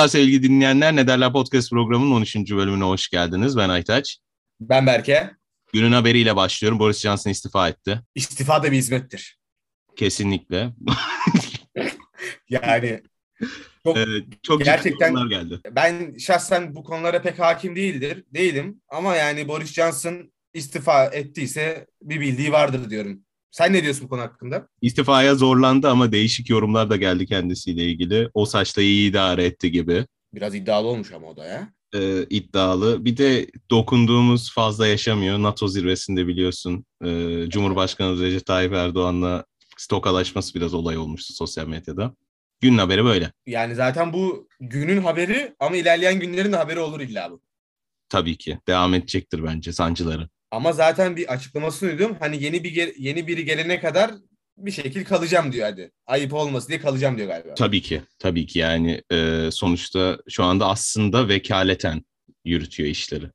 Merhabalar sevgili dinleyenler. Ne derler podcast programının 13. bölümüne hoş geldiniz. Ben Aytaç. Ben Berke. Günün haberiyle başlıyorum. Boris Johnson istifa etti. İstifa da bir hizmettir. Kesinlikle. yani çok, ee, çok gerçekten geldi. Ben şahsen bu konulara pek hakim değildir, değilim. Ama yani Boris Johnson istifa ettiyse bir bildiği vardır diyorum. Sen ne diyorsun bu konu hakkında? İstifaya zorlandı ama değişik yorumlar da geldi kendisiyle ilgili. O saçla iyi idare etti gibi. Biraz iddialı olmuş ama o da ya. Ee, iddialı. Bir de dokunduğumuz fazla yaşamıyor. NATO zirvesinde biliyorsun. Ee, Cumhurbaşkanı Recep Tayyip Erdoğan'la stokalaşması biraz olay olmuştu sosyal medyada. Günün haberi böyle. Yani zaten bu günün haberi ama ilerleyen günlerin de haberi olur illa bu. Tabii ki. Devam edecektir bence sancıları. Ama zaten bir açıklamasını duydum. Hani yeni bir yeni biri gelene kadar bir şekil kalacağım diyor hadi. Ayıp olmasın diye kalacağım diyor galiba. Tabii ki. Tabii ki yani e, sonuçta şu anda aslında vekaleten yürütüyor işleri.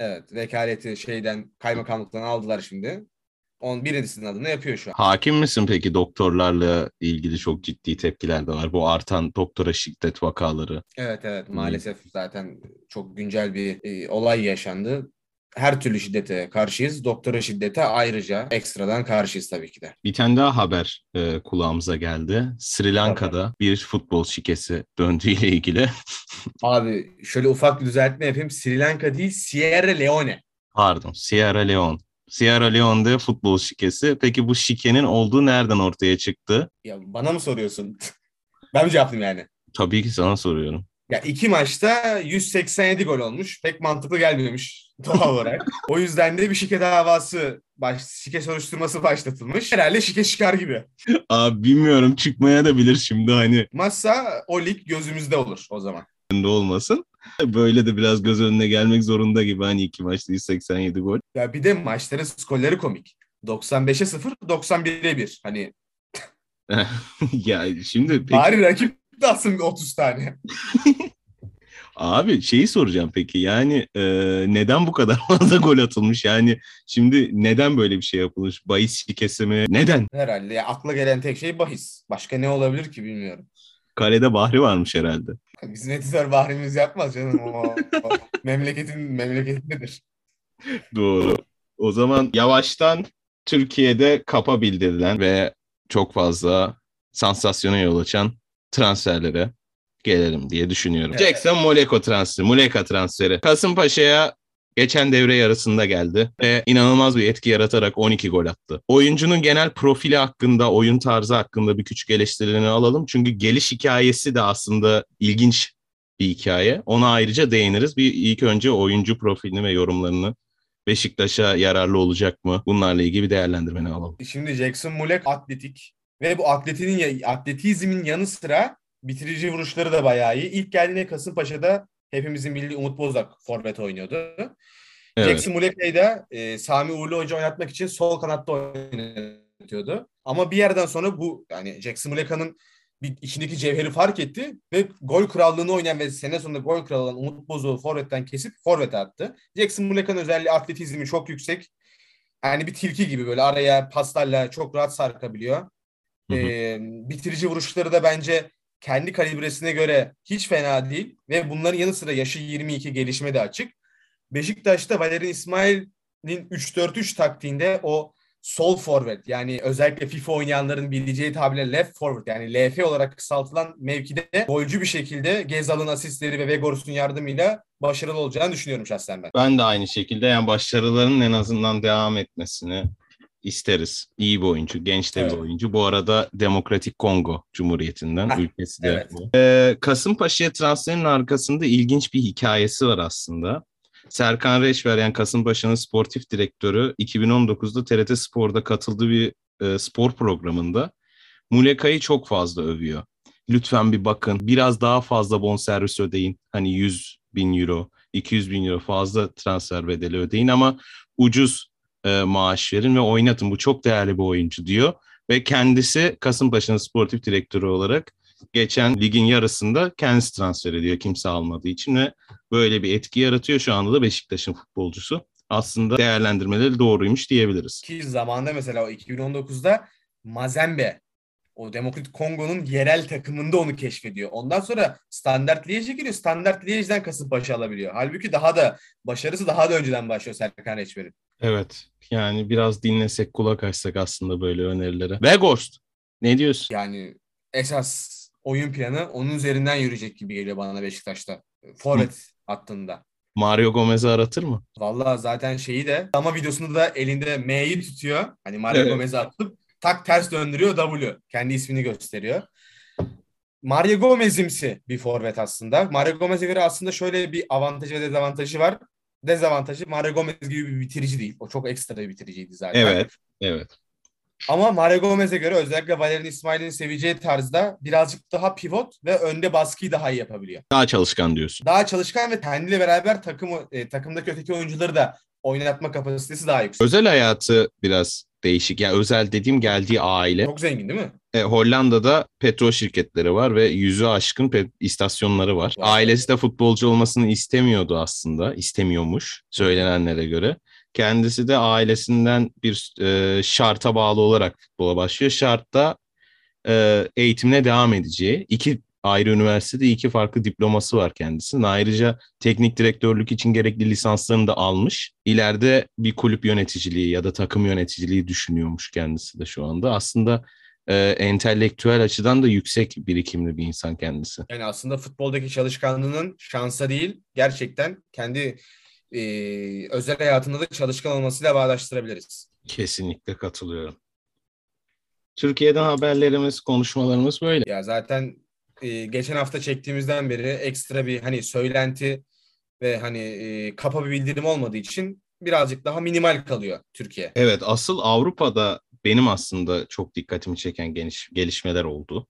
Evet vekaleti şeyden kaymakamlıktan aldılar şimdi. On birincisinin adını yapıyor şu an. Hakim misin peki doktorlarla ilgili çok ciddi tepkiler de var. Bu artan doktora şiddet vakaları. Evet evet maalesef hmm. zaten çok güncel bir e, olay yaşandı her türlü şiddete karşıyız. Doktora şiddete ayrıca ekstradan karşıyız tabii ki de. Bir tane daha haber e, kulağımıza geldi. Sri Lanka'da Tabii. bir futbol şikesi döndüğüyle ilgili. Abi şöyle ufak bir düzeltme yapayım. Sri Lanka değil Sierra Leone. Pardon Sierra Leone. Sierra Leone'de futbol şikesi. Peki bu şikenin olduğu nereden ortaya çıktı? Ya bana mı soruyorsun? ben mi cevaplayayım yani? Tabii ki sana soruyorum. Ya iki maçta 187 gol olmuş. Pek mantıklı gelmemiş doğal olarak. o yüzden de bir şike davası, baş, şike soruşturması başlatılmış. Herhalde şike çıkar gibi. Abi bilmiyorum çıkmaya da bilir şimdi hani. Maçsa o lig gözümüzde olur o zaman. Önünde olmasın. Böyle de biraz göz önüne gelmek zorunda gibi hani iki maçta 187 gol. Ya bir de maçların skorları komik. 95'e 0, 91'e 1. Hani ya şimdi peki... Bari rakip atsın 30 tane. Abi şeyi soracağım peki yani e, neden bu kadar fazla gol atılmış yani şimdi neden böyle bir şey yapılmış bahis şikesi mi neden? Herhalde ya, akla gelen tek şey bahis başka ne olabilir ki bilmiyorum. Kalede Bahri varmış herhalde. Bizim editör Bahri'miz yapmaz canım o, o memleketin memleketindedir. Doğru. O zaman yavaştan Türkiye'de kapa bildirilen ve çok fazla sansasyona yol açan transferlere gelelim diye düşünüyorum. Evet. Jackson Moleko transferi, Muleka transferi. Kasımpaşa'ya geçen devre yarısında geldi ve inanılmaz bir etki yaratarak 12 gol attı. Oyuncunun genel profili hakkında, oyun tarzı hakkında bir küçük eleştirilerini alalım. Çünkü geliş hikayesi de aslında ilginç bir hikaye. Ona ayrıca değiniriz. Bir ilk önce oyuncu profilini ve yorumlarını Beşiktaş'a yararlı olacak mı? Bunlarla ilgili bir değerlendirmeni alalım. Şimdi Jackson Mulek atletik ve bu atletinin atletizmin yanı sıra bitirici vuruşları da bayağı iyi. İlk geldiğinde Kasımpaşa'da hepimizin bildiği Umut Bozak forvet oynuyordu. Evet. Jackson Muleka'yı da e, Sami Uğurlu Hoca oynatmak için sol kanatta oynatıyordu. Ama bir yerden sonra bu yani Jackson Muleka'nın bir içindeki cevheri fark etti ve gol krallığını oynayan ve sene sonunda gol kralı olan Umut Bozok'u forvetten kesip forvete attı. Jackson Muleka'nın özelliği atletizmi çok yüksek. Yani bir tilki gibi böyle araya paslarla çok rahat sarkabiliyor. Hı hı. E, bitirici vuruşları da bence kendi kalibresine göre hiç fena değil ve bunların yanı sıra yaşı 22 gelişme de açık. Beşiktaş'ta Valerian İsmail'in 3-4-3 taktiğinde o sol forvet yani özellikle FIFA oynayanların bileceği tabirle left forward yani LF olarak kısaltılan mevkide golcü bir şekilde Gezal'ın asistleri ve Vegors'un yardımıyla başarılı olacağını düşünüyorum şahsen ben. Ben de aynı şekilde yani başarıların en azından devam etmesini isteriz. İyi bir oyuncu, genç de evet. bir oyuncu. Bu arada Demokratik Kongo Cumhuriyeti'nden Heh, ülkesi de evet. bu. Ee, Kasımpaşa'ya transferin arkasında ilginç bir hikayesi var aslında. Serkan Reçver yani Kasımpaşa'nın sportif direktörü 2019'da TRT Spor'da katıldığı bir e, spor programında Muleka'yı çok fazla övüyor. Lütfen bir bakın biraz daha fazla bonservis ödeyin. Hani 100 bin euro, 200 bin euro fazla transfer bedeli ödeyin ama ucuz e, maaş verin ve oynatın. Bu çok değerli bir oyuncu diyor. Ve kendisi Kasımpaşa'nın sportif direktörü olarak geçen ligin yarısında kendisi transfer ediyor kimse almadığı için ve böyle bir etki yaratıyor. Şu anda da Beşiktaş'ın futbolcusu. Aslında değerlendirmeleri doğruymuş diyebiliriz. Ki zamanda mesela o 2019'da Mazembe O Demokratik Kongo'nun yerel takımında onu keşfediyor. Ondan sonra Standart Liège'e giriyor. Standart Liège'den Kasımpaşa alabiliyor. Halbuki daha da başarısı daha da önceden başlıyor Serkan Reçber'in. Evet. Yani biraz dinlesek kulak açsak aslında böyle önerilere. Weghorst ne diyorsun? Yani esas oyun planı onun üzerinden yürüyecek gibi geliyor bana Beşiktaş'ta. Forvet hattında. Mario Gomez'i aratır mı? Vallahi zaten şeyi de ama videosunda da elinde M'yi tutuyor. Hani Mario evet. Gomez'i atıp tak ters döndürüyor W. Kendi ismini gösteriyor. Mario Gomez'imsi bir forvet aslında. Mario Gomez'e göre aslında şöyle bir avantajı ve dezavantajı var. Dezavantajı Mario Gomez gibi bir bitirici değil. O çok ekstra bir bitiriciydi zaten. Evet, evet. Ama Mario Gomez'e göre özellikle Valerian İsmail'in seveceği tarzda birazcık daha pivot ve önde baskıyı daha iyi yapabiliyor. Daha çalışkan diyorsun. Daha çalışkan ve kendiyle beraber takım e, takımdaki öteki oyuncuları da oynatma kapasitesi daha yüksek. Özel hayatı biraz değişik. Yani özel dediğim geldiği aile. Çok zengin değil mi? E, Hollanda'da petrol şirketleri var ve yüzü aşkın pet- istasyonları var. Vay Ailesi de futbolcu olmasını istemiyordu aslında. İstemiyormuş söylenenlere göre. Kendisi de ailesinden bir e, şarta bağlı olarak futbola başlıyor. Şartta e, eğitimine devam edeceği. iki ayrı üniversitede iki farklı diploması var kendisinin. Ayrıca teknik direktörlük için gerekli lisanslarını da almış. İleride bir kulüp yöneticiliği ya da takım yöneticiliği düşünüyormuş kendisi de şu anda. Aslında e, entelektüel açıdan da yüksek birikimli bir insan kendisi. Yani aslında futboldaki çalışkanlığının şansa değil gerçekten kendi e, özel hayatında da çalışkan olmasıyla bağdaştırabiliriz. Kesinlikle katılıyorum. Türkiye'den haberlerimiz, konuşmalarımız böyle. Ya zaten e, geçen hafta çektiğimizden beri ekstra bir hani söylenti ve hani e, kapa bir bildirim olmadığı için birazcık daha minimal kalıyor Türkiye. Evet asıl Avrupa'da benim aslında çok dikkatimi çeken geniş gelişmeler oldu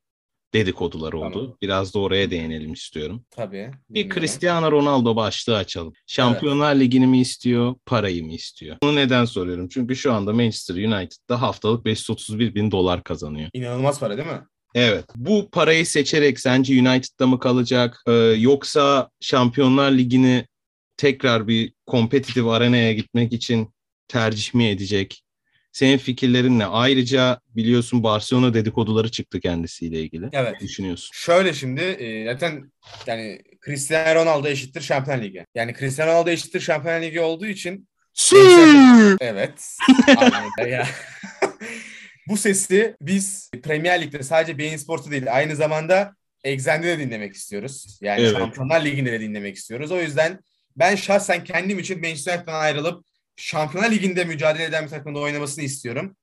dedikodular oldu. Tamam. Biraz da oraya değinelim istiyorum. Tabii. Bir Cristiano Ronaldo başlığı açalım. Şampiyonlar evet. Ligi'ni mi istiyor, parayı mı istiyor? Bunu neden soruyorum? Çünkü şu anda Manchester United'da haftalık 531 bin dolar kazanıyor. İnanılmaz para değil mi? Evet. Bu parayı seçerek sence United'da mı kalacak? Ee, yoksa Şampiyonlar Ligi'ni tekrar bir kompetitif arenaya gitmek için tercih mi edecek? Senin fikirlerin ne? Ayrıca biliyorsun Barcelona dedikoduları çıktı kendisiyle ilgili. Evet. Ne düşünüyorsun? Şöyle şimdi e, zaten yani Cristiano Ronaldo eşittir Şampiyon Ligi. Yani Cristiano Ronaldo eşittir Şampiyon Ligi olduğu için Evet. ya. Bu sesi biz Premier Lig'de sadece Bein Sport'u değil aynı zamanda Exxen'de de dinlemek istiyoruz. Yani evet. Şampiyonlar Ligi'nde de dinlemek istiyoruz. O yüzden ben şahsen kendim için Manchester United'dan ayrılıp Şampiyonlar Ligi'nde mücadele eden bir takımda oynamasını istiyorum.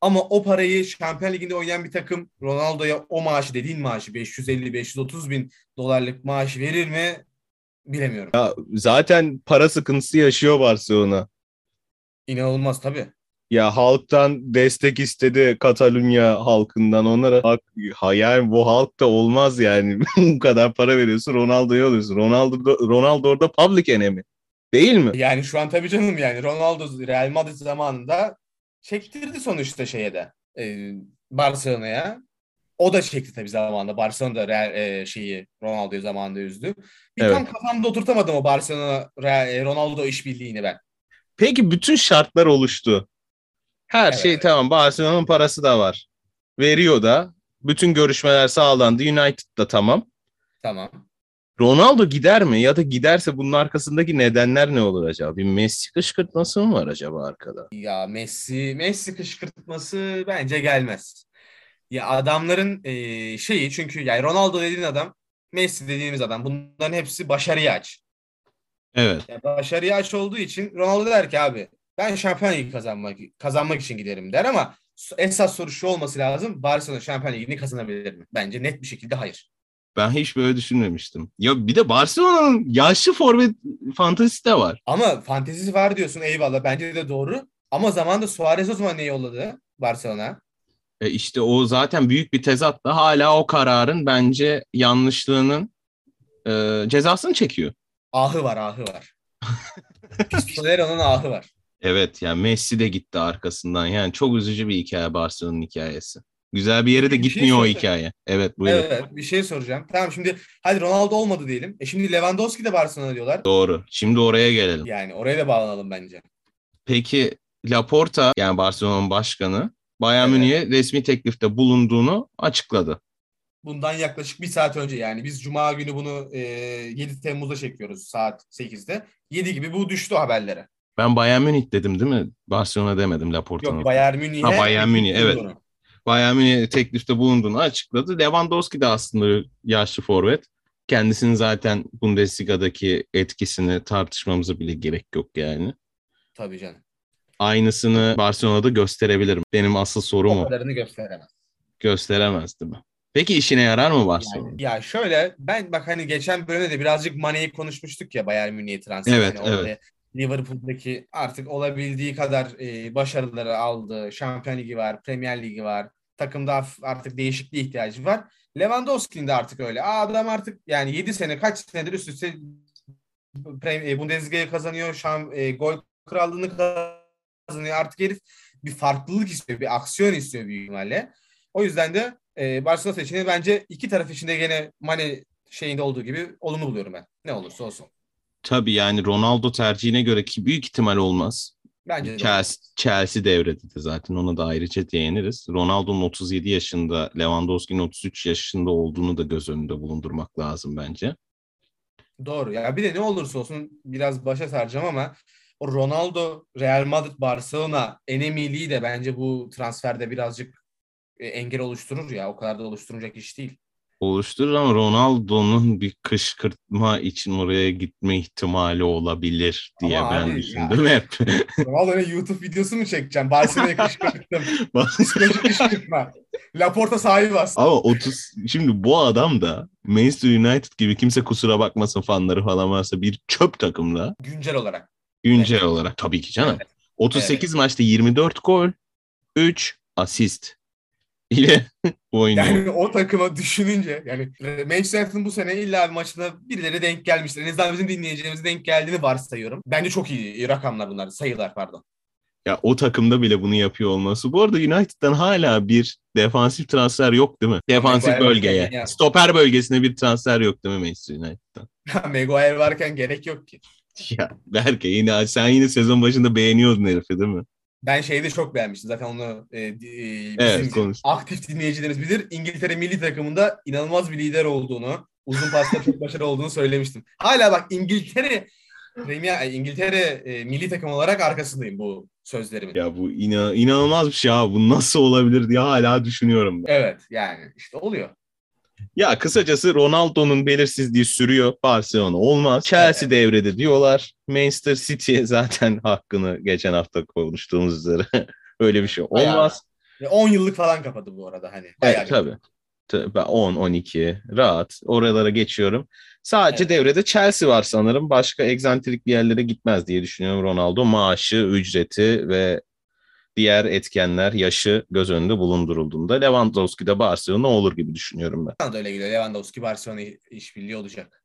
Ama o parayı Şampiyon Ligi'nde oynayan bir takım Ronaldo'ya o maaşı dediğin maaşı 550-530 bin dolarlık maaş verir mi bilemiyorum. Ya zaten para sıkıntısı yaşıyor Barcelona. İnanılmaz tabii. Ya halktan destek istedi Katalunya halkından onlara bak hayal bu halk da olmaz yani bu kadar para veriyorsun Ronaldo'yu alıyorsun Ronaldo Ronaldo orada public enemy Değil mi? Yani şu an tabii canım yani Ronaldo Real Madrid zamanında çektirdi sonuçta şeye de e, Barcelona'ya. O da çekti tabii zamanında. Barcelona'da Real, e, şeyi Ronaldo'yu zamanında üzdü. Bir evet. tam kafamda oturtamadım o Barcelona Real, e, Ronaldo işbirliğini ben. Peki bütün şartlar oluştu. Her evet. şey tamam. Barcelona'nın parası da var. Veriyor da. Bütün görüşmeler sağlandı. United da tamam. Tamam. Ronaldo gider mi? Ya da giderse bunun arkasındaki nedenler ne olur acaba? Bir Messi kışkırtması mı var acaba arkada? Ya Messi Messi kışkırtması bence gelmez. Ya adamların e, şeyi çünkü yani Ronaldo dediğin adam, Messi dediğimiz adam bunların hepsi başarıya aç. Evet. Yani başarıya aç olduğu için Ronaldo der ki abi ben Şampiyon Ligi kazanmak kazanmak için giderim der ama esas soru şu olması lazım. Barcelona Şampiyon Ligi'ni kazanabilir mi? Bence net bir şekilde hayır. Ben hiç böyle düşünmemiştim. Ya bir de Barcelona'nın yaşlı forvet fantezisi de var. Ama fantezisi var diyorsun eyvallah. Bence de doğru. Ama zamanda Suarez o zaman ne yolladı Barcelona? E işte o zaten büyük bir tezat da hala o kararın bence yanlışlığının e, cezasını çekiyor. Ahı var ahı var. Pistolero'nun ahı var. Evet yani Messi de gitti arkasından. Yani çok üzücü bir hikaye Barcelona'nın hikayesi. Güzel bir yere de bir şey gitmiyor şey o hikaye. Evet buyurun. Evet bir şey soracağım. Tamam şimdi hadi Ronaldo olmadı diyelim. E şimdi Lewandowski de Barcelona diyorlar. Doğru. Şimdi oraya gelelim. Yani oraya da bağlanalım bence. Peki Laporta yani Barcelona'nın başkanı Bayern evet. Münih'e resmi teklifte bulunduğunu açıkladı. Bundan yaklaşık bir saat önce yani biz Cuma günü bunu e, 7 Temmuz'da çekiyoruz saat 8'de. 7 gibi bu düştü haberlere. Ben Bayern Münih dedim değil mi? Barcelona demedim Laporta'nın. Yok Bayern Münih'e. Ha Bayern Münih evet. Bayern Münih teklifte bulunduğunu açıkladı. Lewandowski de aslında yaşlı forvet. Kendisinin zaten Bundesliga'daki etkisini tartışmamıza bile gerek yok yani. Tabii canım. Aynısını Barcelona'da gösterebilirim. Benim asıl sorum o. Kadarını gösteremez. Gösteremez değil mi? Peki işine yarar mı Barcelona? Yani, ya şöyle ben bak hani geçen bölümde de birazcık Mane'yi konuşmuştuk ya Bayern Münih'e transfer. Evet, yani evet. Liverpool'daki artık olabildiği kadar e, başarıları aldı. Şampiyon Ligi var, Premier Ligi var. Takımda artık değişikliğe ihtiyacı var. Lewandowski'nin de artık öyle. Adam artık yani 7 sene kaç senedir üst üste e, Bundesliga'yı kazanıyor. Şam, e, gol krallığını kazanıyor. Artık herif bir farklılık istiyor, bir aksiyon istiyor büyük ihtimalle. O yüzden de e, Barcelona seçeneği bence iki taraf için de gene Mane şeyinde olduğu gibi olumlu buluyorum ben. Ne olursa olsun. Tabii yani Ronaldo tercihine göre ki büyük ihtimal olmaz. Bence de Chelsea, Chelsea devrede de zaten ona da ayrıca değiniriz. Ronaldo'nun 37 yaşında, Lewandowski'nin 33 yaşında olduğunu da göz önünde bulundurmak lazım bence. Doğru. Ya bir de ne olursa olsun biraz başa saracağım ama o Ronaldo, Real Madrid, Barcelona enemiliği de bence bu transferde birazcık e, engel oluşturur ya. O kadar da oluşturacak iş değil oluşturur ama Ronaldo'nun bir kışkırtma için oraya gitme ihtimali olabilir diye ama ben düşündüm ya. hep. Ronaldo'nun YouTube videosu mu çekeceğim? Barcelona'ya kışkırttım. Psikolojik kışkırtma. Laporta sahibi aslında. Ama 30 şimdi bu adam da Manchester United gibi kimse kusura bakmasın fanları falan varsa bir çöp takımla. Güncel olarak. Güncel evet. olarak tabii ki canım. Evet. 38 evet. maçta 24 gol, 3 asist ile oynuyor. Yani o takıma düşününce yani Manchester United'ın bu sene illa bir maçına birileri denk gelmiştir. En azından bizim dinleyeceğimiz denk geldiğini varsayıyorum. Bence çok iyi rakamlar bunlar, sayılar pardon. Ya o takımda bile bunu yapıyor olması. Bu arada United'dan hala bir defansif transfer yok değil mi? Defansif Maguire bölgeye. Ya. Stoper bölgesine bir transfer yok değil mi Manchester United'dan? Maguire varken gerek yok ki. Ya Berke yine sen yine sezon başında beğeniyordun herifi değil mi? Ben şeyi de çok beğenmiştim. Zaten onu e, e, bizim evet, aktif dinleyicilerimiz bilir. İngiltere milli takımında inanılmaz bir lider olduğunu, uzun pasta çok başarılı olduğunu söylemiştim. Hala bak İngiltere Premier İngiltere e, milli takım olarak arkasındayım bu sözlerimin. Ya bu ina, inanılmaz bir şey ya. Bu nasıl olabilir diye hala düşünüyorum ben. Evet yani işte oluyor. Ya kısacası Ronaldo'nun belirsizliği sürüyor. Barcelona olmaz. Chelsea devrede diyorlar. Manchester City zaten hakkını geçen hafta konuştuğumuz üzere öyle bir şey olmaz. Bayağı, 10 yıllık falan kapadı bu arada hani. Bayağı evet tabii. tabii. 10 12 rahat oralara geçiyorum. Sadece evet. devrede Chelsea var sanırım. Başka egzantrik bir yerlere gitmez diye düşünüyorum Ronaldo. Maaşı, ücreti ve diğer etkenler yaşı göz önünde bulundurulduğunda Lewandowski de Barcelona olur gibi düşünüyorum ben. Da öyle geliyor. Lewandowski Barcelona işbirliği olacak.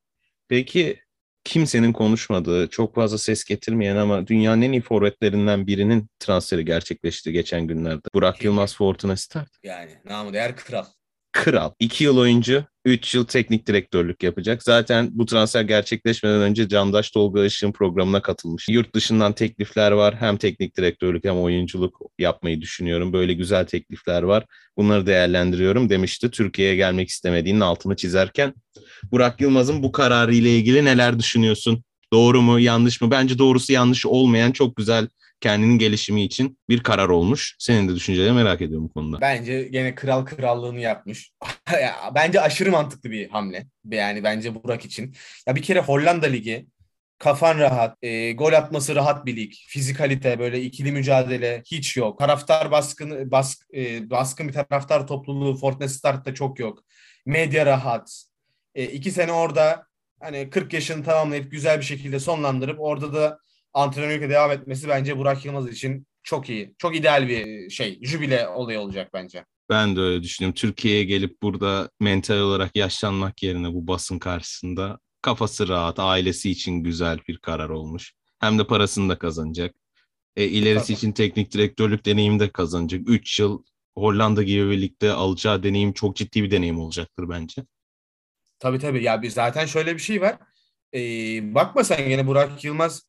Peki kimsenin konuşmadığı, çok fazla ses getirmeyen ama dünyanın en iyi forvetlerinden birinin transferi gerçekleşti geçen günlerde. Burak Yılmaz Fortuna Start. Yani namı değer kral kral. 2 yıl oyuncu, 3 yıl teknik direktörlük yapacak. Zaten bu transfer gerçekleşmeden önce Candaş Tolga Işık'ın programına katılmış. Yurt dışından teklifler var. Hem teknik direktörlük hem oyunculuk yapmayı düşünüyorum. Böyle güzel teklifler var. Bunları değerlendiriyorum demişti. Türkiye'ye gelmek istemediğinin altını çizerken. Burak Yılmaz'ın bu kararı ile ilgili neler düşünüyorsun? Doğru mu, yanlış mı? Bence doğrusu yanlış olmayan çok güzel kendinin gelişimi için bir karar olmuş. Senin de düşüncelerini merak ediyorum bu konuda. Bence gene kral krallığını yapmış. bence aşırı mantıklı bir hamle. Yani bence Burak için. Ya bir kere Hollanda Ligi kafan rahat, e, gol atması rahat bir lig, fizikalite böyle ikili mücadele hiç yok. Taraftar baskın bask, e, baskın bir taraftar topluluğu Fortnite Start'ta çok yok. Medya rahat. E, iki sene orada hani 40 yaşını tamamlayıp güzel bir şekilde sonlandırıp orada da antrenörlükle devam etmesi bence Burak Yılmaz için çok iyi. Çok ideal bir şey. Jübile olayı olacak bence. Ben de öyle düşünüyorum. Türkiye'ye gelip burada mental olarak yaşlanmak yerine bu basın karşısında kafası rahat, ailesi için güzel bir karar olmuş. Hem de parasını da kazanacak. E, ilerisi Tabii. için teknik direktörlük deneyimi de kazanacak. 3 yıl Hollanda gibi birlikte alacağı deneyim çok ciddi bir deneyim olacaktır bence. Tabii tabii. Ya bir zaten şöyle bir şey var. Ee, bakma sen gene Burak Yılmaz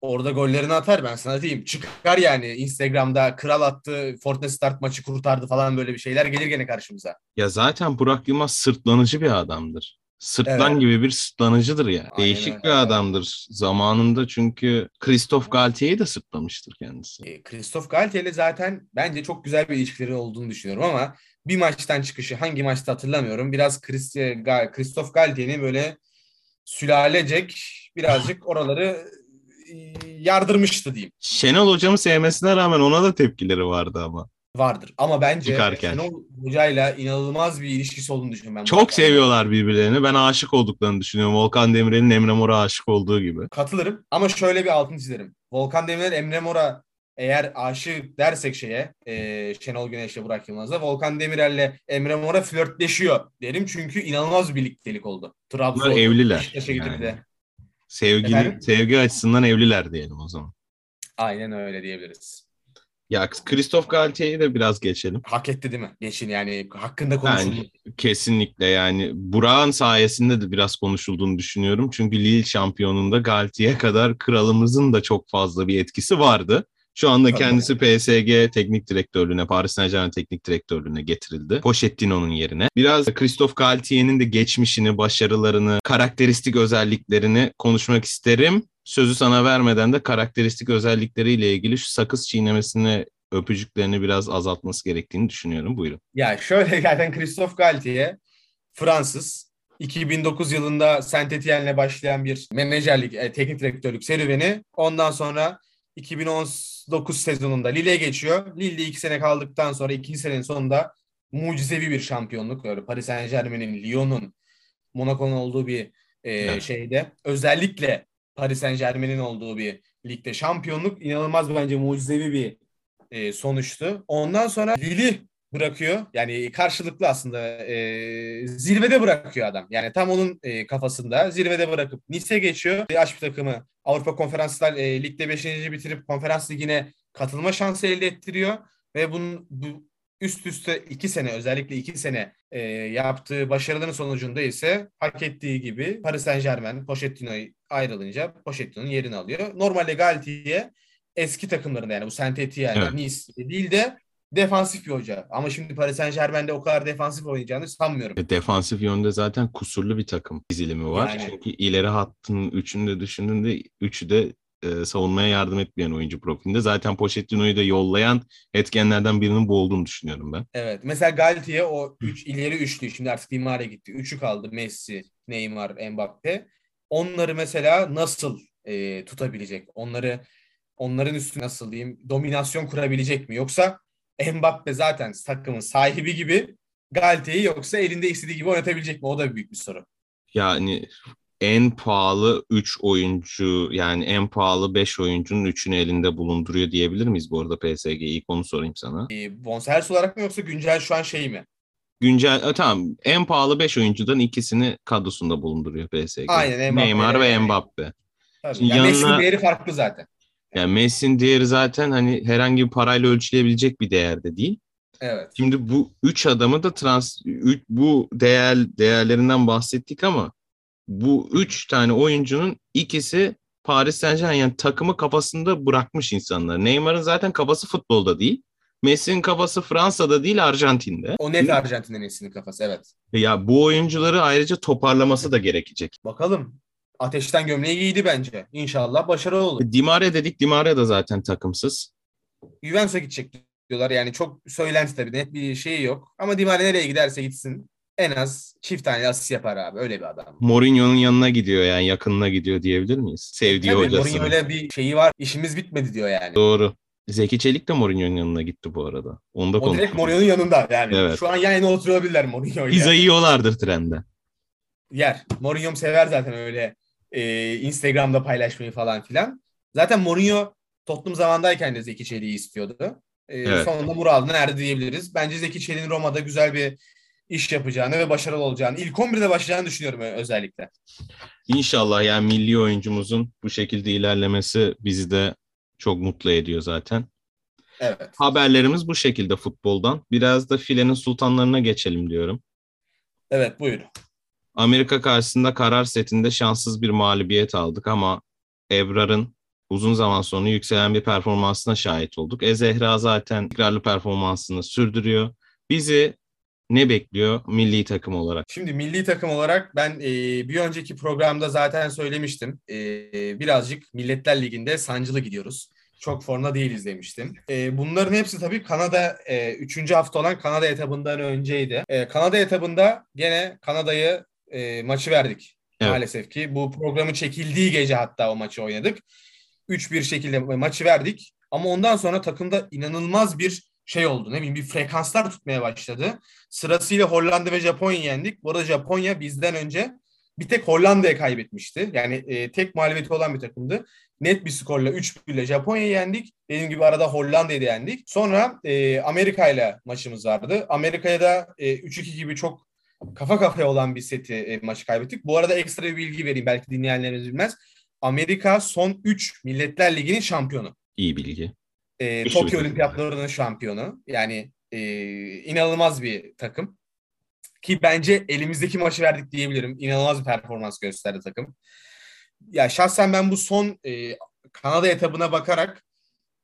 orada gollerini atar ben sana diyeyim. Çıkar yani Instagram'da kral attı, Fortnite Start maçı kurtardı falan böyle bir şeyler gelir gene karşımıza. Ya zaten Burak Yılmaz sırtlanıcı bir adamdır. Sırtlan evet. gibi bir sırtlanıcıdır ya. Aynen Değişik bir adamdır zamanında çünkü Christophe Galtier'i de sırtlamıştır kendisi. E, Christophe Galtier'le zaten bence çok güzel bir ilişkileri olduğunu düşünüyorum ama bir maçtan çıkışı hangi maçta hatırlamıyorum. Biraz Christophe Galtier'in böyle sülalecek birazcık oraları yardırmıştı diyeyim. Şenol hocamı sevmesine rağmen ona da tepkileri vardı ama. Vardır ama bence Çıkarken. Şenol hocayla inanılmaz bir ilişkisi olduğunu düşünüyorum ben. Çok seviyorlar birbirlerini. Ben aşık olduklarını düşünüyorum. Volkan Demirel'in Emre Mor'a aşık olduğu gibi. Katılırım ama şöyle bir altını çizerim. Volkan Demirel Emre Mor'a eğer aşık dersek şeye e, Şenol Güneş'le Burak Yılmaz'la Volkan Demirel'le Emre Mor'a flörtleşiyor derim çünkü inanılmaz bir birliktelik oldu. Trabzon evliler. Yani. Sevgili, sevgi açısından evliler diyelim o zaman. Aynen öyle diyebiliriz. Ya Christoph Galtier'i de biraz geçelim. Hak etti değil mi? Geçin yani hakkında konuşuldu. Yani, kesinlikle yani Burak'ın sayesinde de biraz konuşulduğunu düşünüyorum. Çünkü Lille şampiyonunda Galtier'e kadar kralımızın da çok fazla bir etkisi vardı. Şu anda kendisi PSG teknik direktörlüğüne, Paris Saint Germain teknik direktörlüğüne getirildi. Pochettino'nun yerine. Biraz Christophe Galtier'in de geçmişini, başarılarını, karakteristik özelliklerini konuşmak isterim. Sözü sana vermeden de karakteristik özellikleriyle ilgili şu sakız çiğnemesini öpücüklerini biraz azaltması gerektiğini düşünüyorum. Buyurun. Ya şöyle zaten Christophe Galtier Fransız. 2009 yılında Saint Etienne'le başlayan bir menajerlik, e, teknik direktörlük serüveni. Ondan sonra 2019 sezonunda Lille'e geçiyor. Lille'de iki sene kaldıktan sonra ikinci senenin sonunda mucizevi bir şampiyonluk. Öyle Paris Saint Germain'in, Lyon'un, Monaco'nun olduğu bir e, evet. şeyde. Özellikle Paris Saint Germain'in olduğu bir ligde şampiyonluk inanılmaz bence mucizevi bir e, sonuçtu. Ondan sonra Lille'i bırakıyor. Yani karşılıklı aslında e, zirvede bırakıyor adam. Yani tam onun e, kafasında zirvede bırakıp Nice geçiyor. Yaş bir takımı Avrupa Konferanslar e, Lig'de 5. bitirip Konferans Ligi'ne katılma şansı elde ettiriyor. Ve bunun bu üst üste iki sene özellikle iki sene e, yaptığı başarıların sonucunda ise hak ettiği gibi Paris Saint Germain Pochettino'yu ayrılınca Pochettino'nun yerini alıyor. Normalde Galtier eski takımlarında yani bu Saint Etienne, evet. Nice değil de defansif bir hoca. Ama şimdi Paris Saint Germain'de o kadar defansif oynayacağını sanmıyorum. E, defansif yönde zaten kusurlu bir takım dizilimi var. Yani. Çünkü ileri hattın üçünü de düşündüğünde üçü de e, savunmaya yardım etmeyen oyuncu profilinde. Zaten Pochettino'yu da yollayan etkenlerden birinin bu olduğunu düşünüyorum ben. Evet. Mesela Galtier o üç, ileri üçlü. Şimdi artık Di gitti. Üçü kaldı. Messi, Neymar, Mbappe. Onları mesela nasıl e, tutabilecek? Onları onların üstüne nasıl diyeyim dominasyon kurabilecek mi? Yoksa Mbappe zaten takımın sahibi gibi Galtier'i yoksa elinde istediği gibi oynatabilecek mi? O da büyük bir soru. Yani en pahalı 3 oyuncu yani en pahalı 5 oyuncunun 3'ünü elinde bulunduruyor diyebilir miyiz bu arada PSG? İlk onu sorayım sana. E, bonservis olarak mı yoksa güncel şu an şey mi? Güncel e, tamam en pahalı 5 oyuncudan ikisini kadrosunda bulunduruyor PSG. Aynen Mbappe. Neymar ve Mbappe. Tabii. Yani yanına... Farklı zaten. Yani Messi'nin değeri zaten hani herhangi bir parayla ölçülebilecek bir değerde değil. Evet. Şimdi bu üç adamı da trans üç, bu değer değerlerinden bahsettik ama bu üç tane oyuncunun ikisi Paris Saint Germain yani takımı kafasında bırakmış insanlar. Neymar'ın zaten kafası futbolda değil. Messi'nin kafası Fransa'da değil Arjantin'de. O net Arjantin'de Messi'nin kafası evet. Ya bu oyuncuları ayrıca toparlaması da gerekecek. Bakalım. Ateşten gömleği giydi bence. İnşallah başarılı olur. E, Dimare dedik. Dimare da zaten takımsız. Juventus'a gidecek diyorlar. Yani çok söylenti tabii. Net bir şey yok. Ama Dimare nereye giderse gitsin en az çift tane asist yapar abi. Öyle bir adam. Mourinho'nun yanına gidiyor yani yakınına gidiyor diyebilir miyiz? Sevdiği Tabii, hocası. Mourinho öyle bir şeyi var. İşimiz bitmedi diyor yani. Doğru. Zeki Çelik de Mourinho'nun yanına gitti bu arada. Onu da o direkt Mourinho'nun yanında yani. Evet. Şu an yan yana oturabilirler Mourinho'yla. Pizza yiyorlardır trende. Yer. Mourinho sever zaten öyle e, Instagram'da paylaşmayı falan filan. Zaten Mourinho Tottenham zamandayken de Zeki Çelik'i istiyordu. E, evet. Sonunda muradına erdi diyebiliriz. Bence Zeki Çelik'in Roma'da güzel bir iş yapacağını ve başarılı olacağını, ilk 11'de başlayacağını düşünüyorum özellikle. İnşallah yani milli oyuncumuzun bu şekilde ilerlemesi bizi de çok mutlu ediyor zaten. Evet. Haberlerimiz bu şekilde futboldan. Biraz da filenin sultanlarına geçelim diyorum. Evet buyurun. Amerika karşısında karar setinde şanssız bir mağlubiyet aldık ama Ebrar'ın uzun zaman sonra yükselen bir performansına şahit olduk. E Zehra zaten tekrarlı performansını sürdürüyor. Bizi ne bekliyor milli takım olarak? Şimdi milli takım olarak ben e, bir önceki programda zaten söylemiştim. E, birazcık Milletler Ligi'nde sancılı gidiyoruz. Çok formda değiliz demiştim. E, bunların hepsi tabii Kanada 3. E, hafta olan Kanada etabından önceydi. E, Kanada etabında gene Kanada'yı e, maçı verdik. Evet. Maalesef ki bu programı çekildiği gece hatta o maçı oynadık. 3-1 şekilde maçı verdik. Ama ondan sonra takımda inanılmaz bir şey oldu. Ne bileyim bir frekanslar tutmaya başladı. Sırasıyla Hollanda ve Japonya yendik. Bu arada Japonya bizden önce bir tek Hollanda'ya kaybetmişti. Yani e, tek mağlubiyeti olan bir takımdı. Net bir skorla 3-1 ile Japonya'yı yendik. Dediğim gibi arada Hollanda'yı da yendik. Sonra e, Amerika ile maçımız vardı. Amerika'ya da e, 3-2 gibi çok kafa kafaya olan bir seti e, maçı kaybettik. Bu arada ekstra bir bilgi vereyim belki dinleyenleriniz bilmez. Amerika son 3 Milletler Ligi'nin şampiyonu. İyi bilgi. E, Tokyo Olimpiyatlarının şampiyonu. Yani e, inanılmaz bir takım. Ki bence elimizdeki maçı verdik diyebilirim. İnanılmaz bir performans gösterdi takım. Ya şahsen ben bu son e, Kanada etabına bakarak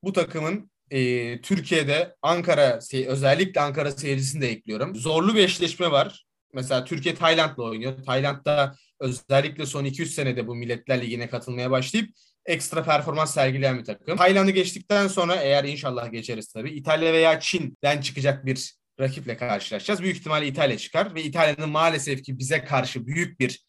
bu takımın e, Türkiye'de Ankara özellikle Ankara seyircisini de ekliyorum. Zorlu bir eşleşme var. Mesela Türkiye Tayland'la oynuyor. Tayland'da özellikle son 200 senede bu Milletler Ligi'ne katılmaya başlayıp ekstra performans sergileyen bir takım. Tayland'ı geçtikten sonra eğer inşallah geçeriz tabii İtalya veya Çin'den çıkacak bir rakiple karşılaşacağız. Büyük ihtimalle İtalya çıkar ve İtalya'nın maalesef ki bize karşı büyük bir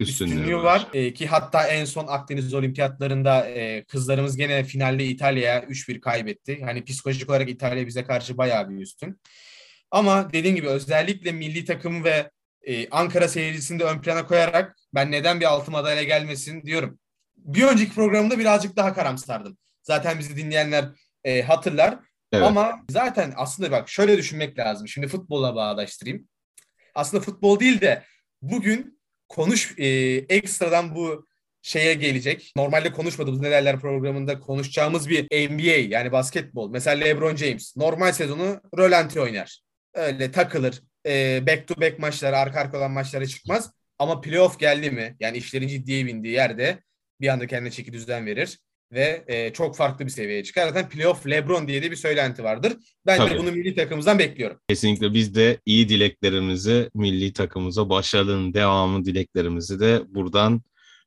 üstünlüğü, üstünlüğü var. E, ki hatta en son Akdeniz Olimpiyatlarında e, kızlarımız gene finalde İtalya'ya 3-1 kaybetti. Hani psikolojik olarak İtalya bize karşı bayağı bir üstün. Ama dediğim gibi özellikle milli takım ve e, Ankara seyircisini de ön plana koyarak ben neden bir altın madalya gelmesin diyorum. Bir önceki programda birazcık daha karamsardım. Zaten bizi dinleyenler e, hatırlar. Evet. Ama zaten aslında bak şöyle düşünmek lazım. Şimdi futbola bağdaştırayım. Aslında futbol değil de bugün konuş e, ekstradan bu şeye gelecek. Normalde konuşmadığımız ne derler programında konuşacağımız bir NBA yani basketbol. Mesela LeBron James normal sezonu rölanti oynar. Öyle takılır. E, back to back maçlara arka arka olan maçlara çıkmaz. Ama playoff geldi mi yani işlerin ciddiye bindiği yerde bir anda kendine çeki düzen verir ve e, çok farklı bir seviyeye çıkar. Zaten playoff LeBron diye de bir söylenti vardır. Ben Tabii. de bunu milli takımımızdan bekliyorum. Kesinlikle biz de iyi dileklerimizi milli takımımıza başarının devamı dileklerimizi de buradan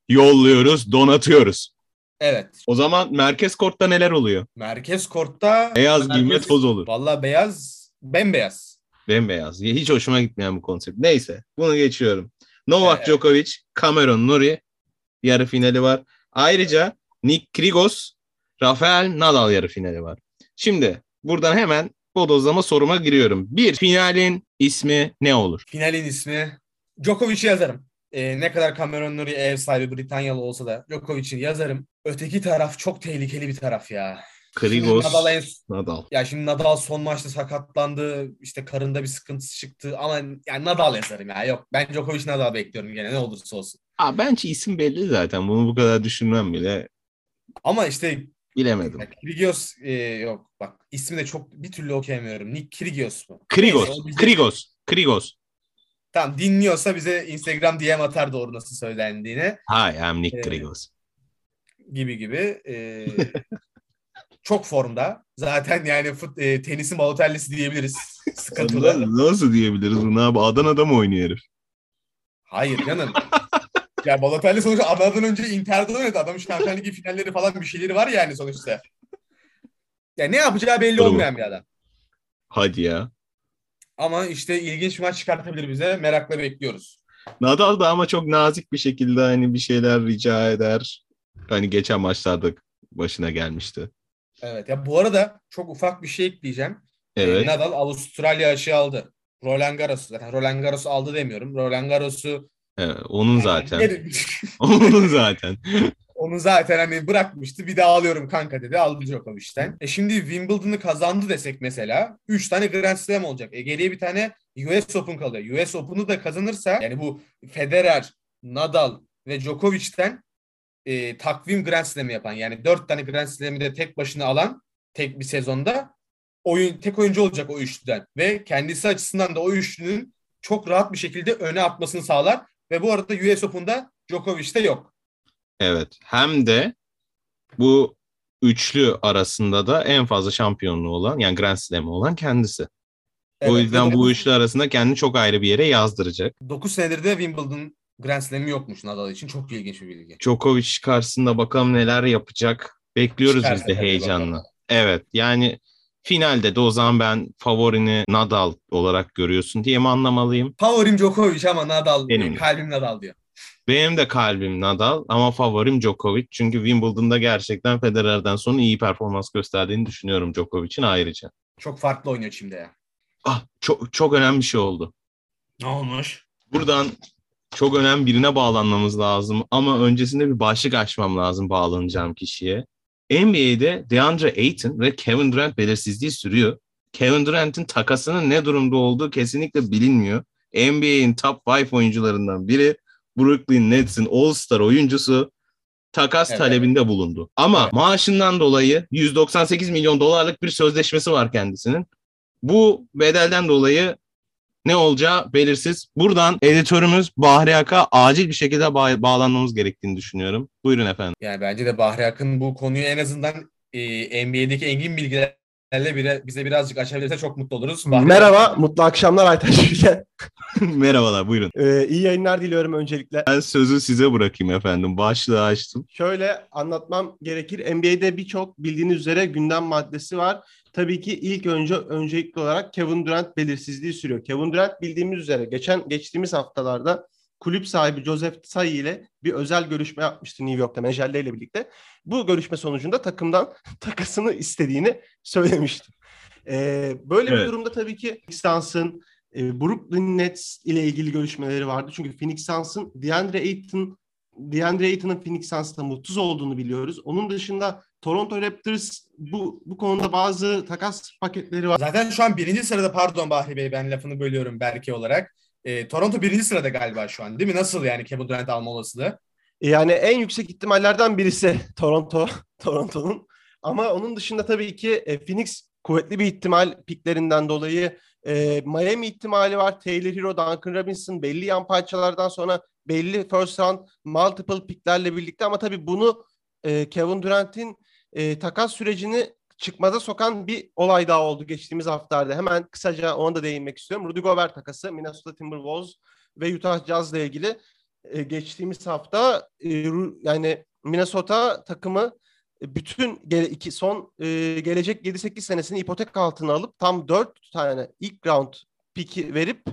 yolluyoruz, donatıyoruz. Evet. O zaman merkez kortta neler oluyor? Merkez kortta beyaz merkez, giyme toz olur. Valla beyaz, bembeyaz. Bembeyaz. Hiç hoşuma gitmeyen bu konsept. Neyse bunu geçiyorum. Novak evet. Djokovic, Cameron Nuri yarı finali var. Ayrıca Nick Kyrgios, Rafael Nadal yarı finali var. Şimdi buradan hemen bodozlama soruma giriyorum. Bir, finalin ismi ne olur? Finalin ismi Djokovic'i yazarım. Ee, ne kadar Cameron Nuri ev sahibi Britanyalı olsa da Djokovic'in yazarım. Öteki taraf çok tehlikeli bir taraf ya. Kyrgios, Nadal, en... Nadal. Ya şimdi Nadal son maçta sakatlandı. İşte karında bir sıkıntısı çıktı. Ama yani Nadal yazarım ya. Yok ben Djokovic Nadal bekliyorum gene ne olursa olsun. Aa, bence isim belli zaten. Bunu bu kadar düşünmem bile. Ama işte bilemedim. Kyrgios e, yok bak ismi de çok bir türlü okuyamıyorum. Nick Kyrgios mu? Kyrgios. Neyse, bize... Kyrgios. Kyrgios. Tamam dinliyorsa bize Instagram DM atar doğru nasıl söylendiğini. Hi I'm Nick ee, Kyrgios. Gibi gibi. E, çok formda. Zaten yani fut, e, tenisin Balotelli'si diyebiliriz. Sıkıntılı. Nasıl diyebiliriz bunu abi? Adana'da mı oynuyor herif? Hayır canım. ya Balotelli sonuçta Adana'dan önce Inter'de oynadı. Adamın Şampiyonlar Ligi finalleri falan bir şeyleri var yani sonuçta. Ya ne yapacağı belli Doğru. olmayan bir adam. Hadi ya. Ama işte ilginç bir maç çıkartabilir bize. Merakla bekliyoruz. Nadal da ama çok nazik bir şekilde hani bir şeyler rica eder. Hani geçen maçlarda başına gelmişti. Evet. Ya bu arada çok ufak bir şey ekleyeceğim. Ee, evet. Nadal Avustralya aşı aldı. Roland Garros zaten Roland Garros aldı demiyorum. Roland Garros'u Evet, onun zaten. onun zaten. Onu zaten hani bırakmıştı. Bir daha alıyorum kanka dedi. Aldı Djokovic'ten. E şimdi Wimbledon'ı kazandı desek mesela 3 tane Grand Slam olacak. E geriye bir tane US Open kalıyor. US Open'u da kazanırsa yani bu Federer, Nadal ve Djokovic'ten e, takvim Grand Slam'i yapan yani 4 tane Grand Slam'i de tek başına alan tek bir sezonda oyun tek oyuncu olacak o üçlüden ve kendisi açısından da o üçlünün çok rahat bir şekilde öne atmasını sağlar ve bu arada US Open'da Djokovic de yok. Evet. Hem de bu üçlü arasında da en fazla şampiyonluğu olan yani Grand Slam'ı olan kendisi. Evet, o yüzden bu üçlü arasında kendini çok ayrı bir yere yazdıracak. 9 senedir de Wimbledon Grand Slam'i yokmuş Nadal için. Çok ilginç bir bilgi. Djokovic karşısında bakalım neler yapacak. Bekliyoruz Çıkarsa biz de heyecanla. Bakalım. Evet yani finalde de o zaman ben favorini Nadal olarak görüyorsun diye mi anlamalıyım? Favorim Djokovic ama Nadal Benim. kalbim Nadal diyor. Benim de kalbim Nadal ama favorim Djokovic. Çünkü Wimbledon'da gerçekten Federer'den sonra iyi performans gösterdiğini düşünüyorum Djokovic'in ayrıca. Çok farklı oynuyor şimdi ya. Ah çok çok önemli bir şey oldu. Ne olmuş? Buradan çok önemli birine bağlanmamız lazım ama öncesinde bir başlık açmam lazım bağlanacağım kişiye. NBA'de DeAndre Ayton ve Kevin Durant belirsizliği sürüyor. Kevin Durant'in takasının ne durumda olduğu kesinlikle bilinmiyor. NBA'in top 5 oyuncularından biri Brooklyn Nets'in All-Star oyuncusu takas evet. talebinde bulundu. Ama evet. maaşından dolayı 198 milyon dolarlık bir sözleşmesi var kendisinin. Bu bedelden dolayı ne olacağı belirsiz. Buradan editörümüz Bahri Ak'a acil bir şekilde ba- bağlanmamız gerektiğini düşünüyorum. Buyurun efendim. Yani bence de Bahri Ak'ın bu konuyu en azından e, NBA'deki engin bilgilerle bire, bize birazcık açabilirse çok mutlu oluruz. Bahri Merhaba, Ak- mutlu akşamlar Aytaç Ülken. Merhabalar, buyurun. Ee, iyi yayınlar diliyorum öncelikle. Ben sözü size bırakayım efendim. Başlığı açtım. Şöyle anlatmam gerekir. NBA'de birçok bildiğiniz üzere gündem maddesi var tabii ki ilk önce öncelikli olarak Kevin Durant belirsizliği sürüyor. Kevin Durant bildiğimiz üzere geçen geçtiğimiz haftalarda kulüp sahibi Joseph Tsai ile bir özel görüşme yapmıştı New York'ta Mejelle ile birlikte. Bu görüşme sonucunda takımdan takasını istediğini söylemişti. Ee, böyle evet. bir durumda tabii ki Suns'ın e, Brooklyn Nets ile ilgili görüşmeleri vardı. Çünkü Phoenix Suns'ın DeAndre Ayton DeAndre Ayton'ın Phoenix Suns'ta mutsuz olduğunu biliyoruz. Onun dışında Toronto Raptors bu bu konuda bazı takas paketleri var. Zaten şu an birinci sırada pardon Bahri Bey ben lafını bölüyorum Berke olarak. E, Toronto birinci sırada galiba şu an değil mi? Nasıl yani Kevin Durant alma olasılığı? E, yani en yüksek ihtimallerden birisi Toronto, Toronto'nun. Ama onun dışında tabii ki e, Phoenix kuvvetli bir ihtimal piklerinden dolayı e, Miami ihtimali var. Taylor Hero, Duncan Robinson belli yan parçalardan sonra belli first round multiple picklerle birlikte ama tabii bunu e, Kevin Durant'in e, takas sürecini çıkmaza sokan bir olay daha oldu geçtiğimiz haftalarda. Hemen kısaca ona da değinmek istiyorum. Rudy Gobert takası Minnesota Timberwolves ve Utah Jazz ile ilgili e, geçtiğimiz hafta e, yani Minnesota takımı bütün gele, iki son e, gelecek 7-8 senesini ipotek altına alıp tam 4 tane ilk round piki verip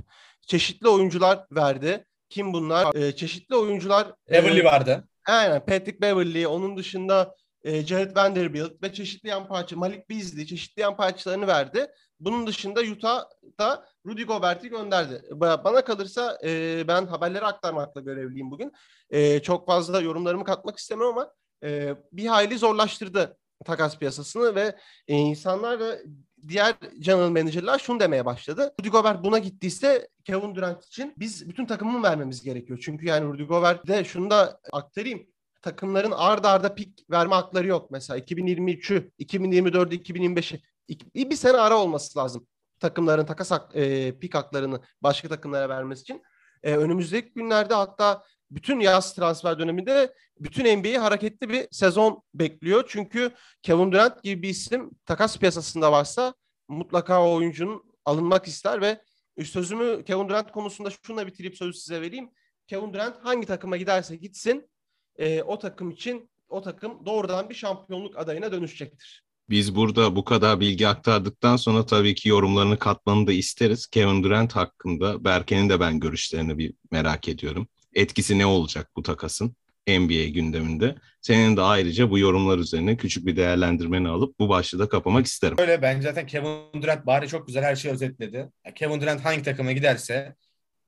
çeşitli oyuncular verdi. Kim bunlar? E, çeşitli oyuncular. Beverly e, vardı. Aynen Patrick Beverly. Onun dışında e, Jared Vanderbilt ve çeşitli yan parça Malik Beasley çeşitli yan parçalarını verdi. Bunun dışında Utah da Rudy Gobert'i gönderdi. Bana kalırsa e, ben haberleri aktarmakla görevliyim bugün. E, çok fazla yorumlarımı katmak istemiyorum ama e, bir hayli zorlaştırdı takas piyasasını ve e, insanlar ve diğer general manager'lar şunu demeye başladı. Rudy Gobert buna gittiyse Kevin Durant için biz bütün takımını vermemiz gerekiyor. Çünkü yani Rudy Gobert de şunu da aktarayım takımların ard arda pik verme hakları yok. Mesela 2023'ü, 2024'ü, 2025'i bir sene ara olması lazım. Takımların takas hak, e, pik haklarını başka takımlara vermesi için. E, önümüzdeki günlerde hatta bütün yaz transfer döneminde bütün NBA'yi hareketli bir sezon bekliyor. Çünkü Kevin Durant gibi bir isim takas piyasasında varsa mutlaka o oyuncunun alınmak ister ve sözümü Kevin Durant konusunda şununla bitirip sözü size vereyim. Kevin Durant hangi takıma giderse gitsin e, o takım için o takım doğrudan bir şampiyonluk adayına dönüşecektir. Biz burada bu kadar bilgi aktardıktan sonra tabii ki yorumlarını katmanı da isteriz. Kevin Durant hakkında Berke'nin de ben görüşlerini bir merak ediyorum. Etkisi ne olacak bu takasın NBA gündeminde? Senin de ayrıca bu yorumlar üzerine küçük bir değerlendirmeni alıp bu başlığı da kapamak isterim. Öyle ben zaten Kevin Durant bari çok güzel her şeyi özetledi. Kevin Durant hangi takıma giderse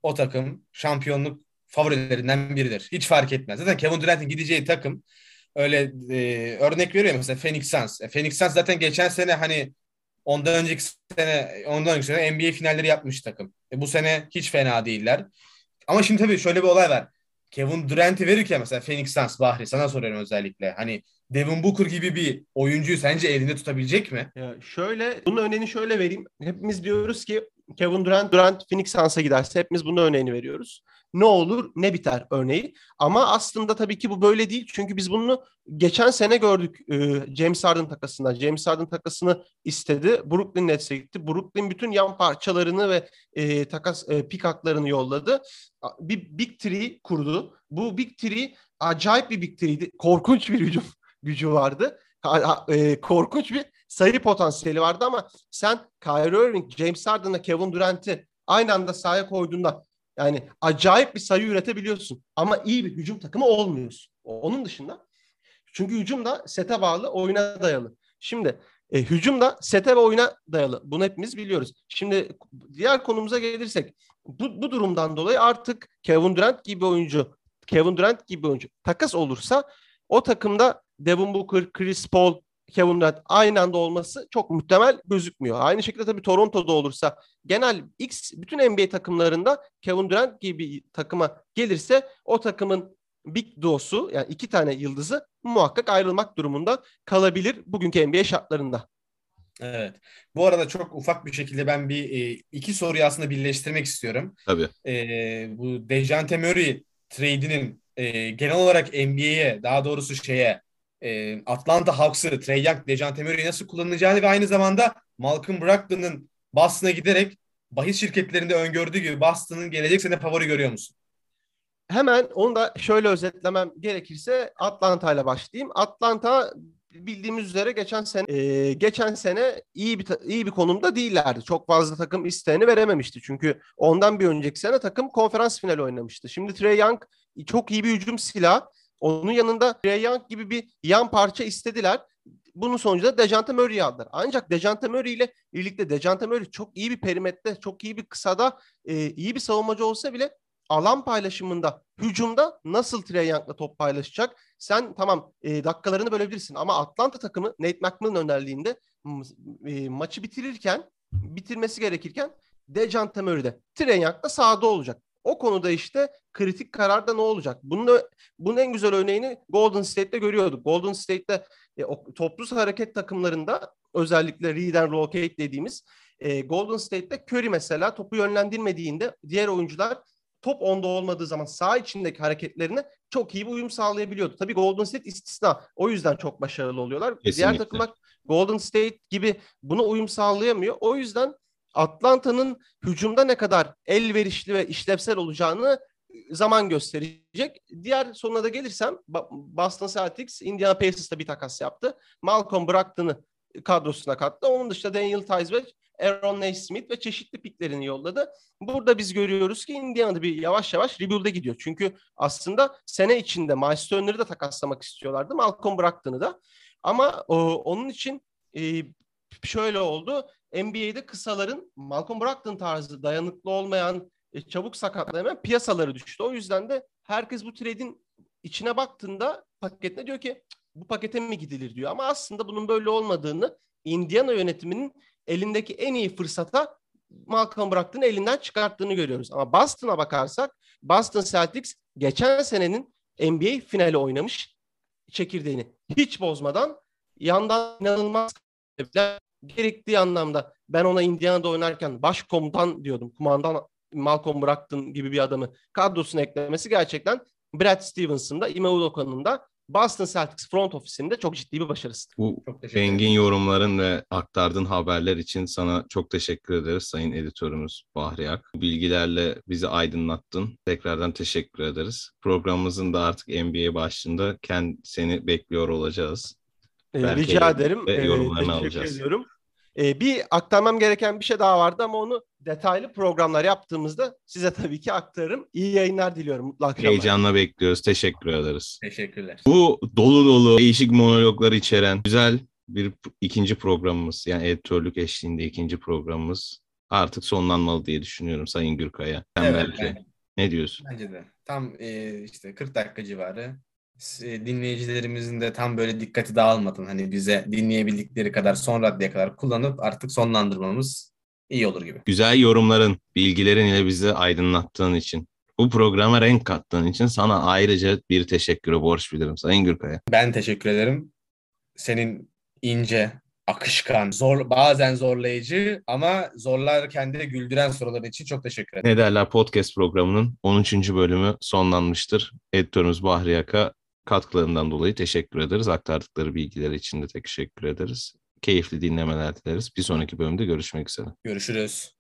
o takım şampiyonluk favorilerinden biridir. Hiç fark etmez. Zaten Kevin Durant'in gideceği takım öyle e, örnek veriyor mesela Phoenix Suns. E, Phoenix Suns zaten geçen sene hani ondan önceki sene ondan önceki sene NBA finalleri yapmış takım. E, bu sene hiç fena değiller. Ama şimdi tabii şöyle bir olay var. Kevin Durant'i verirken mesela Phoenix Suns Bahri sana soruyorum özellikle. Hani Devin Booker gibi bir oyuncuyu sence elinde tutabilecek mi? Ya şöyle bunun örneğini şöyle vereyim. Hepimiz diyoruz ki Kevin Durant Durant Phoenix Suns'a giderse hepimiz bunun örneğini veriyoruz. Ne olur ne biter örneği. Ama aslında tabii ki bu böyle değil. Çünkü biz bunu geçen sene gördük e, James Harden takasında. James Harden takasını istedi. Brooklyn Nets'e gitti. Brooklyn bütün yan parçalarını ve e, takas e, pik haklarını yolladı. Bir Big Three kurdu. Bu Big Three acayip bir Big Three'ydi. Korkunç bir hücum gücü vardı. E, korkunç bir sayı potansiyeli vardı ama sen Kyrie Irving, James Harden'la Kevin Durant'i aynı anda sahaya koyduğunda yani acayip bir sayı üretebiliyorsun. Ama iyi bir hücum takımı olmuyorsun. Onun dışında çünkü hücum da sete bağlı, oyuna dayalı. Şimdi e, hücum da sete ve oyuna dayalı. Bunu hepimiz biliyoruz. Şimdi diğer konumuza gelirsek bu, bu durumdan dolayı artık Kevin Durant gibi oyuncu, Kevin Durant gibi oyuncu takas olursa o takımda Devin Booker, Chris Paul, Kevin Durant aynı anda olması çok muhtemel gözükmüyor. Aynı şekilde tabii Toronto'da olursa genel X bütün NBA takımlarında Kevin Durant gibi takıma gelirse o takımın Big Duo'su yani iki tane yıldızı muhakkak ayrılmak durumunda kalabilir bugünkü NBA şartlarında. Evet. Bu arada çok ufak bir şekilde ben bir e, iki soruyu aslında birleştirmek istiyorum. Tabii. E, bu Dejante Murray trade'inin e, genel olarak NBA'ye daha doğrusu şeye e, Atlanta Hawks'ı Trey Young, Dejante Murray'i nasıl kullanılacağını ve aynı zamanda Malcolm Brogdon'ın Boston'a giderek bahis şirketlerinde öngördüğü gibi Boston'ın gelecek sene favori görüyor musun? Hemen onu da şöyle özetlemem gerekirse Atlanta ile başlayayım. Atlanta bildiğimiz üzere geçen sene e, geçen sene iyi bir iyi bir konumda değillerdi. Çok fazla takım isteğini verememişti. Çünkü ondan bir önceki sene takım konferans finali oynamıştı. Şimdi Trey Young çok iyi bir hücum silahı. Onun yanında Trey Young gibi bir yan parça istediler. Bunun sonucunda Dejante Murray'i aldılar. Ancak Dejante Murray ile birlikte Dejante Murray çok iyi bir perimetre, çok iyi bir kısada, e, iyi bir savunmacı olsa bile alan paylaşımında, hücumda nasıl Trey Young'la top paylaşacak? Sen tamam e, dakikalarını bölebilirsin ama Atlanta takımı Nate McMillan önderliğinde e, maçı bitirirken, bitirmesi gerekirken Dejante Murray'de, Trey Young da sahada olacak. O konuda işte kritik kararda ne olacak? Bunun, bunun en güzel örneğini Golden State'te görüyorduk. Golden State'te e, o, toplu hareket takımlarında özellikle read and locate dediğimiz e, Golden State'te Curry mesela topu yönlendirmediğinde diğer oyuncular top onda olmadığı zaman sağ içindeki hareketlerine çok iyi bir uyum sağlayabiliyordu. Tabii Golden State istisna. O yüzden çok başarılı oluyorlar. Kesinlikle. Diğer takımlar Golden State gibi buna uyum sağlayamıyor. O yüzden Atlanta'nın hücumda ne kadar elverişli ve işlevsel olacağını zaman gösterecek. Diğer sonuna da gelirsem Boston Celtics Indiana Pacers'ta bir takas yaptı. Malcolm Brogdon'ı kadrosuna kattı. Onun dışında Daniel Tice Aaron Naismith ve çeşitli piklerini yolladı. Burada biz görüyoruz ki Indiana'da bir yavaş yavaş rebuild'e gidiyor. Çünkü aslında sene içinde Miles Turner'ı da takaslamak istiyorlardı. Malcolm Brogdon'ı da. Ama o, onun için e, şöyle oldu. NBA'de kısaların Malcolm Brogdon tarzı dayanıklı olmayan, e, çabuk sakatlayan piyasaları düştü. O yüzden de herkes bu trade'in içine baktığında paketine diyor ki bu pakete mi gidilir diyor. Ama aslında bunun böyle olmadığını Indiana yönetiminin elindeki en iyi fırsata Malcolm Brogdon'un elinden çıkarttığını görüyoruz. Ama Boston'a bakarsak Boston Celtics geçen senenin NBA finali oynamış çekirdeğini hiç bozmadan yandan inanılmaz gerektiği anlamda ben ona Indiana'da oynarken baş komutan diyordum. Kumandan Malcolm Brogdon gibi bir adamı kadrosuna eklemesi gerçekten Brad Stevens'ın da Ime Udoka'nın da Boston Celtics front ofisinde çok ciddi bir başarısı. Bu engin yorumların ve aktardığın haberler için sana çok teşekkür ederiz sayın editörümüz Bahriyak. Bilgilerle bizi aydınlattın. Tekrardan teşekkür ederiz. Programımızın da artık NBA başında kend seni bekliyor olacağız. Ee, rica ederim. Ee, yorumlarını ee, alacağız. Ediyorum. Ee, bir aktarmam gereken bir şey daha vardı ama onu detaylı programlar yaptığımızda size tabii ki aktarırım. İyi yayınlar diliyorum. Mutlu akşamlar. Heyecanla bekliyoruz. Teşekkür ederiz. Teşekkürler. Bu dolu dolu değişik monologlar içeren güzel bir ikinci programımız. Yani editörlük eşliğinde ikinci programımız artık sonlanmalı diye düşünüyorum Sayın Gürkaya. Sen evet, belki. Ben, ne diyorsun? Bence de. Tam e, işte 40 dakika civarı e, dinleyicilerimizin de tam böyle dikkati dağılmadan hani bize dinleyebildikleri kadar son raddeye kadar kullanıp artık sonlandırmamız iyi olur gibi. Güzel yorumların, bilgilerin ile bizi aydınlattığın için, bu programa renk kattığın için sana ayrıca bir teşekkürü borç bilirim Sayın Gürkaya. Ben teşekkür ederim. Senin ince, akışkan, zor bazen zorlayıcı ama zorlarken de güldüren soruların için çok teşekkür ederim. Ne derler podcast programının 13. bölümü sonlanmıştır. Editörümüz Bahri Yaka katkılarından dolayı teşekkür ederiz. Aktardıkları bilgiler için de teşekkür ederiz. Keyifli dinlemeler dileriz. Bir sonraki bölümde görüşmek üzere. Görüşürüz.